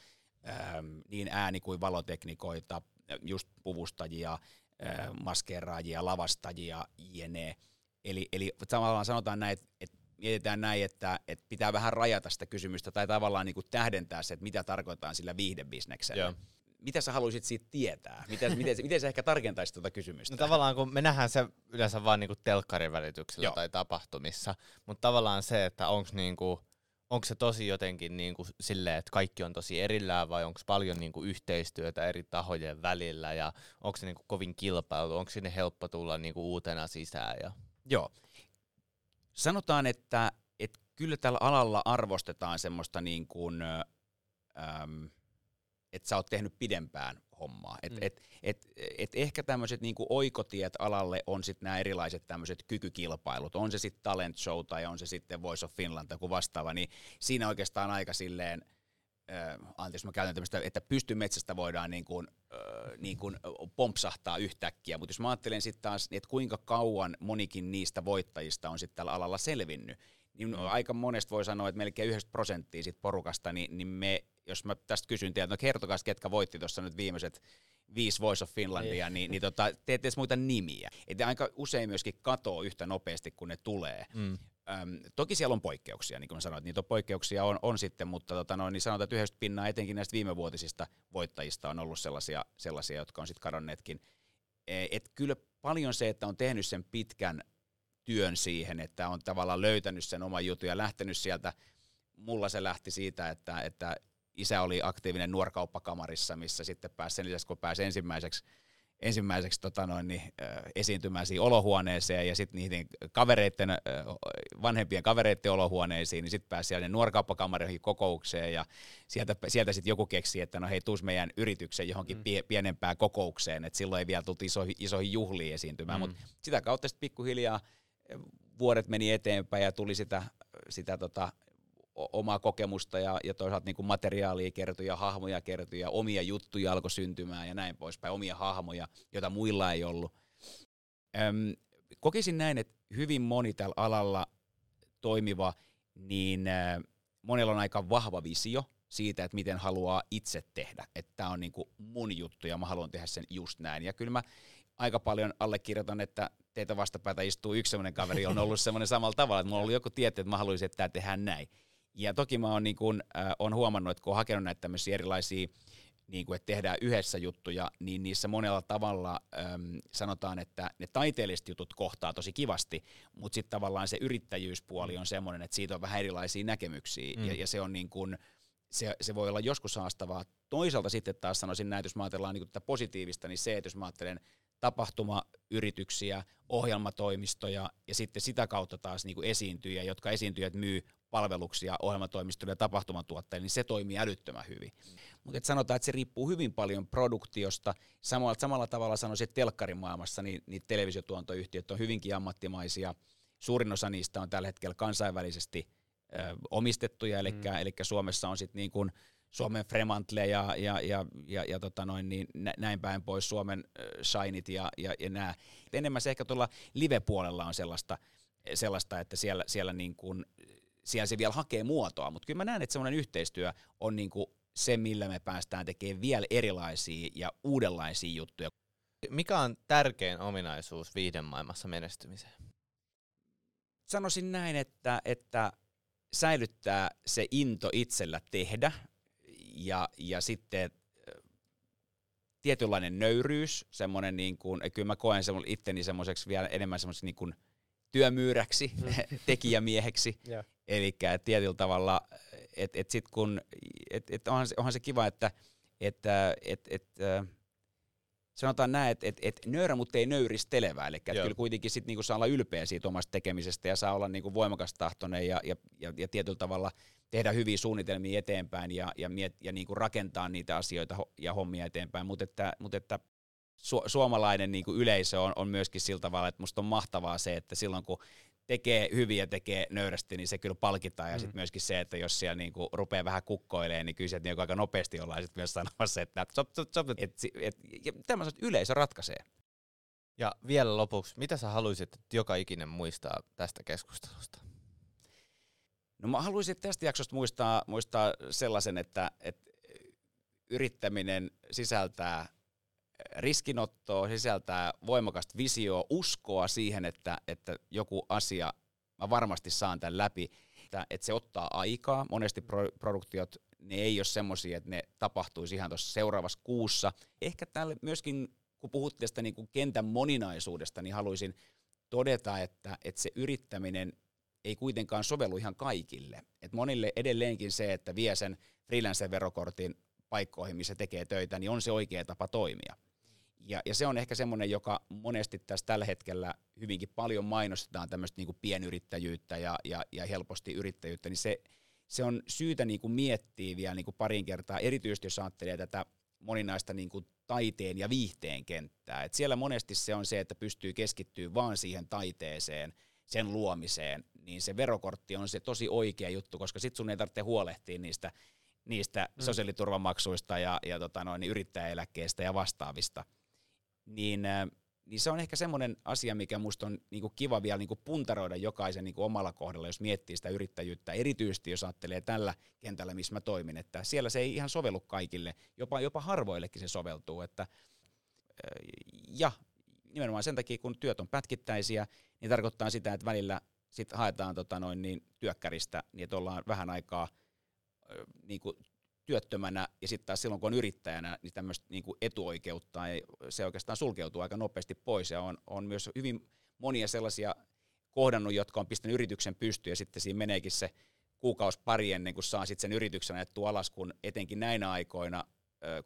äm, niin ääni- kuin valoteknikoita, just puvustajia, äh, maskeeraajia, lavastajia, jne. Eli, eli tavallaan sanotaan näin, että, että mietitään näin, että, että pitää vähän rajata sitä kysymystä tai tavallaan niin kuin tähdentää se, että mitä tarkoittaa sillä viihdebisneksellä. Joo. Mitä sä haluaisit siitä tietää? [LAUGHS] Miten, miten, miten sä ehkä tarkentaisit tuota kysymystä? No tavallaan kun me nähdään se yleensä vaan niinku telkkarin välityksellä Joo. tai tapahtumissa, mutta tavallaan se, että onko niinku, onko se tosi jotenkin niinku silleen, että kaikki on tosi erillään vai onko paljon niinku yhteistyötä eri tahojen välillä ja onko se niinku kovin kilpailu, onko sinne helppo tulla niinku uutena sisään ja Joo. Sanotaan, että, että kyllä tällä alalla arvostetaan semmoista niin kuin, äm, että sä oot tehnyt pidempään hommaa. Et, Mm. et, et, et ehkä tämmöiset niin alalle alalle on sitten nämä erilaiset tämmöiset kykykilpailut. On se sitten talent show tai on se sitten Voice of Finland tai joku vastaava, niin siinä oikeastaan aika silleen, anteeksi mä käytän tämmöistä, että pystymetsästä voidaan niin kuin, äh, niin kuin pompsahtaa yhtäkkiä, mutta jos mä ajattelen sitten taas, että kuinka kauan monikin niistä voittajista on sitten tällä alalla selvinnyt, niin Mm. aika monesta voi sanoa, että melkein 90 prosenttia sit porukasta, niin, niin me, jos mä tästä kysyn teiltä, no kertokaa, ketkä voitti tuossa nyt viimeiset viisi Voice of Finlandia, niin, niin tota, te ette edes muita nimiä. Että aika usein myöskin katoo yhtä nopeasti, kun ne tulee. mm. Öm, toki siellä on poikkeuksia, niin kuin että niitä on poikkeuksia on, on sitten, mutta tota noin, niin sanotaan, että 90 pinnaa etenkin näistä viimevuotisista voittajista on ollut sellaisia, sellaisia jotka on sitten kadonneetkin. E, Et kyllä paljon se, että on tehnyt sen pitkän työn siihen, että on tavallaan löytänyt sen oman jutun ja lähtenyt sieltä. Mulla se lähti siitä, että, että isä oli aktiivinen nuorkauppakamarissa, missä sitten pääsi sen lisäksi, kun pääsi ensimmäiseksi ensimmäiseksi tota noin, niin, äh, esiintymään siihen olohuoneeseen ja sitten niiden kavereiden, äh, vanhempien kavereiden olohuoneisiin, niin sitten pääsi siellä nuorkauppakamareihin kokoukseen ja sieltä, sieltä sitten joku keksi, että no hei, tuus meidän yrityksen johonkin mm. pie, pienempään kokoukseen, että silloin ei vielä tullut isoihin, isoihin juhliin esiintymään, mm. mutta sitä kautta sitten pikkuhiljaa vuodet meni eteenpäin ja tuli sitä, sitä tota, omaa kokemusta ja, ja toisaalta niin kuin materiaalia kertoi ja hahmoja kertoi ja omia juttuja alkoi syntymään ja näin poispäin, omia hahmoja, joita muilla ei ollut. Öm, kokisin näin, että hyvin moni tällä alalla toimiva, niin äh, monella on aika vahva visio siitä, että miten haluaa itse tehdä. Että tämä on niin kuin mun juttu ja mä haluan tehdä sen just näin. Ja kyllä mä aika paljon allekirjoitan, että teitä vastapäätä istuu yksi sellainen kaveri, on ollut semmoinen samalla tavalla, että mulla ollut joku tietty, että mä haluaisin, että tämä tehdään näin. Ja toki mä oon, niin kun, äh, on huomannut, että kun on hakenut näitä tämmöisiä erilaisia, niin kuin, että tehdään yhdessä juttuja, niin niissä monella tavalla äm, sanotaan, että ne taiteelliset jutut kohtaa tosi kivasti, mutta sitten tavallaan se yrittäjyyspuoli on semmoinen, että siitä on vähän erilaisia näkemyksiä, mm. ja, ja se on niin kuin, se, se voi olla joskus haastavaa. Toisaalta sitten taas sanoisin näin, että jos mä ajatellaan niin tätä positiivista, niin se, että jos mä ajattelen tapahtumayrityksiä, ohjelmatoimistoja ja sitten sitä kautta taas niin kuin esiintyjä, jotka esiintyjät myy palveluksia ohjelmatoimistoille ja tapahtumatuotteille, niin se toimii älyttömän hyvin. Mutta sanotaan, että se riippuu hyvin paljon produktiosta. Samalla, samalla tavalla sanoisin, että telkkarimaailmassa niin, niin televisiotuontoyhtiöt on hyvinkin ammattimaisia. Suurin osa niistä on tällä hetkellä kansainvälisesti ö, omistettuja, eli, mm. eli Suomessa on sitten niin kuin Suomen Fremantle ja, ja, ja, ja, ja tota noin, niin näin päin pois, Suomen Shineit ja, ja, ja nämä. Enemmän se ehkä tuolla live-puolella on sellaista, sellaista että siellä, siellä, niin kuin, siellä se vielä hakee muotoa, mutta kyllä mä näen, että semmoinen yhteistyö on niin kuin se, millä me päästään tekemään vielä erilaisia ja uudenlaisia juttuja. Mikä on tärkein ominaisuus viihdemaailmassa menestymiseen? Sanoisin näin, että, että säilyttää se into itsellä tehdä, ja, ja sitten tietynlainen nöyryys, semmoinen niin kuin, kyllä mä koen semmo, itteni semmoiseksi vielä enemmän semmoiseksi niin kuin työmyyräksi, mm. [LAUGHS] tekijämieheksi. yeah. Eli tietyllä tavalla, että et sitten kun, et, et onhan, onhan se kiva, että et, et, et, sanotaan näin, että et, et nöyrä, mutta ei nöyristelevä. Eli kyllä kuitenkin sit niinku saa olla ylpeä siitä omasta tekemisestä ja saa olla niinku voimakas tahtoinen ja, ja, ja, ja tietyllä tavalla tehdä hyviä suunnitelmia eteenpäin ja, ja, miet, ja niinku rakentaa niitä asioita ja hommia eteenpäin. Mutta että, mut että su, suomalainen niinku yleisö on, on myöskin sillä tavalla, että musta on mahtavaa se, että silloin kun tekee hyvin ja tekee nöyrästi, niin se kyllä palkitaan. Ja mm. sitten myöskin se, että jos siellä niinku rupeaa vähän kukkoilemaan, niin kyllä sieltä niinku aika nopeasti ollaan sitten myös sanomassa, että sop, sop, sop, et, et, et, tämmöiset yleisö ratkaisee. Ja vielä lopuksi, mitä sä haluaisit, että joka ikinen muistaa tästä keskustelusta? No mä haluaisin tästä jaksosta muistaa, muistaa sellaisen, että, että yrittäminen sisältää riskinottoa, sisältää voimakasta visioa, uskoa siihen, että, että joku asia, mä varmasti saan tämän läpi, että, että se ottaa aikaa. Monesti pro, produktiot, ne ei ole semmoisia, että ne tapahtuisi ihan tuossa seuraavassa kuussa. Ehkä täällä myöskin, kun puhuttiin tästä niin kuin kentän moninaisuudesta, niin haluaisin todeta, että, että se yrittäminen ei kuitenkaan sovellu ihan kaikille. Et monille edelleenkin se, että vie sen freelancer-verokortin paikkoihin, missä tekee töitä, niin on se oikea tapa toimia. Ja, ja se on ehkä semmoinen, joka monesti tässä tällä hetkellä hyvinkin paljon mainostetaan tämmöistä niin pienyrittäjyyttä ja, ja, ja helposti yrittäjyyttä, niin se, se on syytä niin kuin miettiä vielä niin kuin parin kertaa, erityisesti jos ajattelee tätä moninaista niin kuin taiteen ja viihteen kenttää. Et siellä monesti se on se, että pystyy keskittyä vaan siihen taiteeseen, sen luomiseen, niin se verokortti on se tosi oikea juttu, koska sitten sun ei tarvitse huolehtia niistä, niistä mm. sosiaaliturvamaksuista ja, ja tota noin, yrittäjäeläkkeistä ja vastaavista – niin, niin se on ehkä semmoinen asia, mikä musta on niinku kiva vielä niinku puntaroida jokaisen niinku omalla kohdalla, jos miettii sitä yrittäjyyttä, erityisesti jos ajattelee tällä kentällä, missä mä toimin, että siellä se ei ihan sovellu kaikille, jopa, jopa harvoillekin se soveltuu, että ja nimenomaan sen takia, kun työt on pätkittäisiä, niin tarkoittaa sitä, että välillä sit haetaan tota noin, niin työkkäristä, niin että ollaan vähän aikaa niin kuin työttömänä ja sitten taas silloin kun on yrittäjänä, niin tämmöistä niin kuin etuoikeutta ei, se oikeastaan sulkeutuu aika nopeasti pois ja on, on myös hyvin monia sellaisia kohdannut, jotka on pistänyt yrityksen pystyyn ja sitten siinä meneekin se kuukausi pari ennen kuin saa sitten sen yrityksen ajettua alas, kun etenkin näinä aikoina,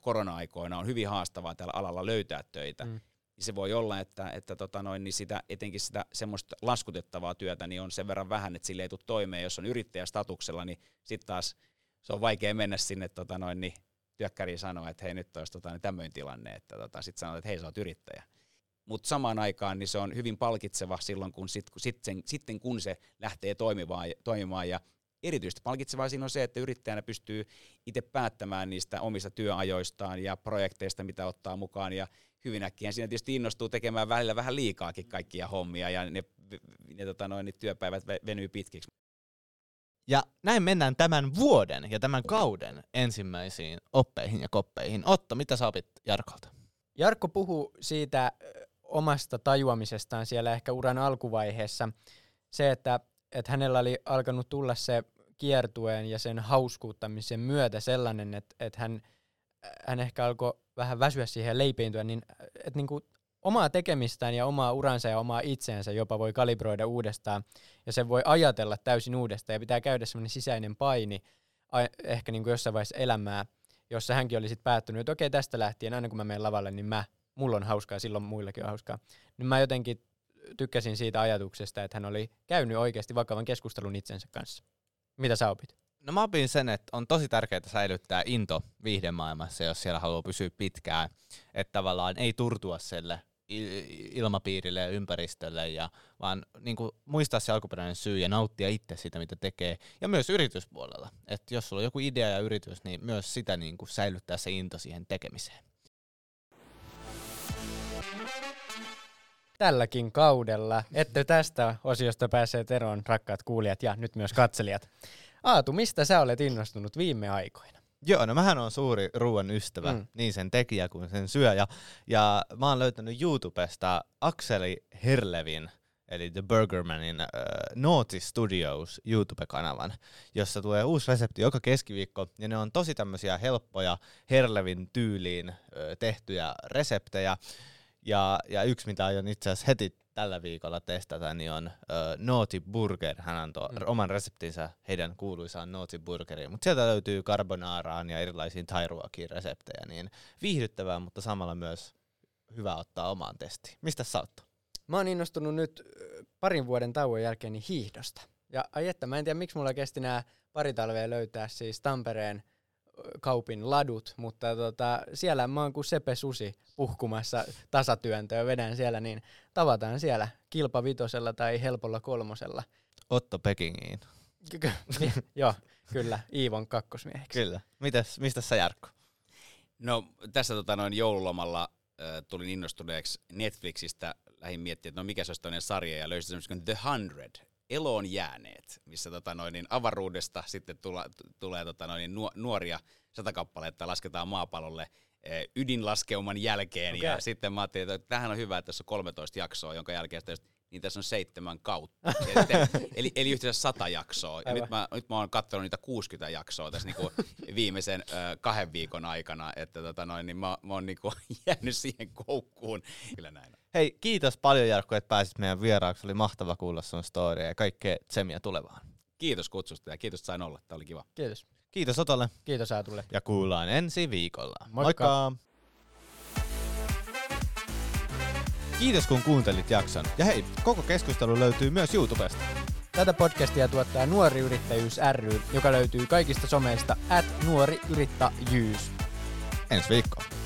korona-aikoina on hyvin haastavaa tällä alalla löytää töitä. Mm. Niin se voi olla, että, että tota noin, niin sitä, etenkin sitä semmoista laskutettavaa työtä niin on sen verran vähän, että sille ei tule toimeen. Jos on yrittäjästatuksella, niin sitten taas se on vaikea mennä sinne tota noin, niin työkkäriin sanoa, että hei nyt olisi tota, niin tämmöinen tilanne, että tota, sitten sanotaan, että hei sä oot yrittäjä. Mutta samaan aikaan niin se on hyvin palkitseva silloin, kun sit, sitten, sitten kun se lähtee toimimaan, toimimaan ja erityisesti palkitsevaa siinä on se, että yrittäjänä pystyy itse päättämään niistä omista työajoistaan ja projekteista, mitä ottaa mukaan ja hyvin äkkiä siinä tietysti innostuu tekemään välillä vähän liikaakin kaikkia hommia ja ne, ne, tota noin, ne työpäivät venyy pitkiksi. Ja näin mennään tämän vuoden ja tämän kauden ensimmäisiin oppeihin ja koppeihin. Otto, mitä sä opit Jarkolta? Jarkko puhuu siitä omasta tajuamisestaan siellä ehkä uran alkuvaiheessa. Se, että, että hänellä oli alkanut tulla se kiertueen ja sen hauskuuttamisen myötä sellainen, että, että hän, hän ehkä alkoi vähän väsyä siihen ja leipeintyä, niin että niin kuin omaa tekemistään ja omaa uransa ja omaa itseensä jopa voi kalibroida uudestaan ja sen voi ajatella täysin uudestaan ja pitää käydä semmoinen sisäinen paini ehkä niin kuin jossain vaiheessa elämää, jossa hänkin oli sitten päättynyt, että okei tästä lähtien aina kun mä menen lavalle, niin mä, mulla on hauskaa, silloin muillakin on hauskaa. Niin mä jotenkin tykkäsin siitä ajatuksesta, että hän oli käynyt oikeasti vakavan keskustelun itsensä kanssa. Mitä sä opit? No mä opin sen, että on tosi tärkeää säilyttää into viihdemaailmassa, jos siellä haluaa pysyä pitkään. Että tavallaan ei turtua selle ilmapiirille ja ympäristölle, ja vaan niin kuin, muistaa se alkuperäinen syy ja nauttia itse siitä, mitä tekee. Ja myös yrityspuolella. Että jos sulla on joku idea ja yritys, niin myös sitä niin kuin, säilyttää se into siihen tekemiseen. Tälläkin kaudella ette tästä osiosta päässeet eroon, rakkaat kuulijat ja nyt myös katselijat. Aatu, mistä sä olet innostunut viime aikoina? Joo, no mähän on suuri ruoan ystävä, mm. niin sen tekijä kuin sen syöjä. Ja mä oon löytänyt YouTubesta Akseli Herlevin, eli The Burgermanin uh, Naughty Studios YouTube-kanavan, jossa tulee uusi resepti joka keskiviikko, ja ne on tosi tämmöisiä helppoja Herlevin tyyliin uh, tehtyjä reseptejä. Ja, ja yksi, mitä aion itse asiassa heti tällä viikolla testata, niin on uh, Naughty Burger. Hän antoi mm. oman reseptinsä heidän kuuluisaan Naughty Burgeriin. Mutta sieltä löytyy carbonaraan ja erilaisiin thairuokiin reseptejä. Niin viihdyttävää, mutta samalla myös hyvä ottaa omaan testiin. Mistä sä oot? Mä oon innostunut nyt parin vuoden tauon jälkeen hiihdosta. Ja ai että, mä en tiedä miksi mulla kesti nämä pari talvea löytää siis Tampereen kaupin ladut, mutta tota, siellä mä oon kuin Sepe Susi puhkumassa tasatyöntöä, vedän siellä, niin tavataan siellä kilpavitosella tai helpolla kolmosella. Otto Pekingiin. [LAUGHS] Joo, kyllä, Iivon kakkosmieheksi. Kyllä. Mitäs, mistä sä Jarkko? No tässä tota, noin joululomalla äh, tulin innostuneeksi Netflixistä, lähdin miettimään, että no mikä se olisi toinen sarja, ja löysin semmoisen The Hundred, eloon jääneet, missä tota noin, niin avaruudesta sitten tula, tulee tota noin, niin nuoria satakappaleita lasketaan maapallolle eh, ydinlaskeuman jälkeen. Okay. Ja sitten mä ajattelin, että tähän on hyvä, että tässä on 13 jaksoa, jonka jälkeen sitten niin tässä on seitsemän kautta. [LAUGHS] eli, eli yhteensä sata jaksoa. Ja nyt mä, nyt mä oon katsonut niitä 60 jaksoa tässä niinku [LAUGHS] viimeisen ö, kahden viikon aikana, että tota noin, niin mä, mä oon niinku [LAUGHS] jäänyt siihen koukkuun. Kyllä näin Hei, kiitos paljon Jarkko, että pääsit meidän vieraaksi. Oli mahtava kuulla sun storia ja kaikkea tsemiä tulevaan. Kiitos kutsusta ja kiitos, että sain olla. Tämä oli kiva. Kiitos. Kiitos Otolle. Kiitos Aatulle. Ja kuullaan ensi viikolla. Moikka. Moikka. Kiitos kun kuuntelit jakson. Ja hei, koko keskustelu löytyy myös YouTubesta. Tätä podcastia tuottaa Nuori Yrittäjyys ry, joka löytyy kaikista someista at nuori yrittäjyys. Ensi viikkoon.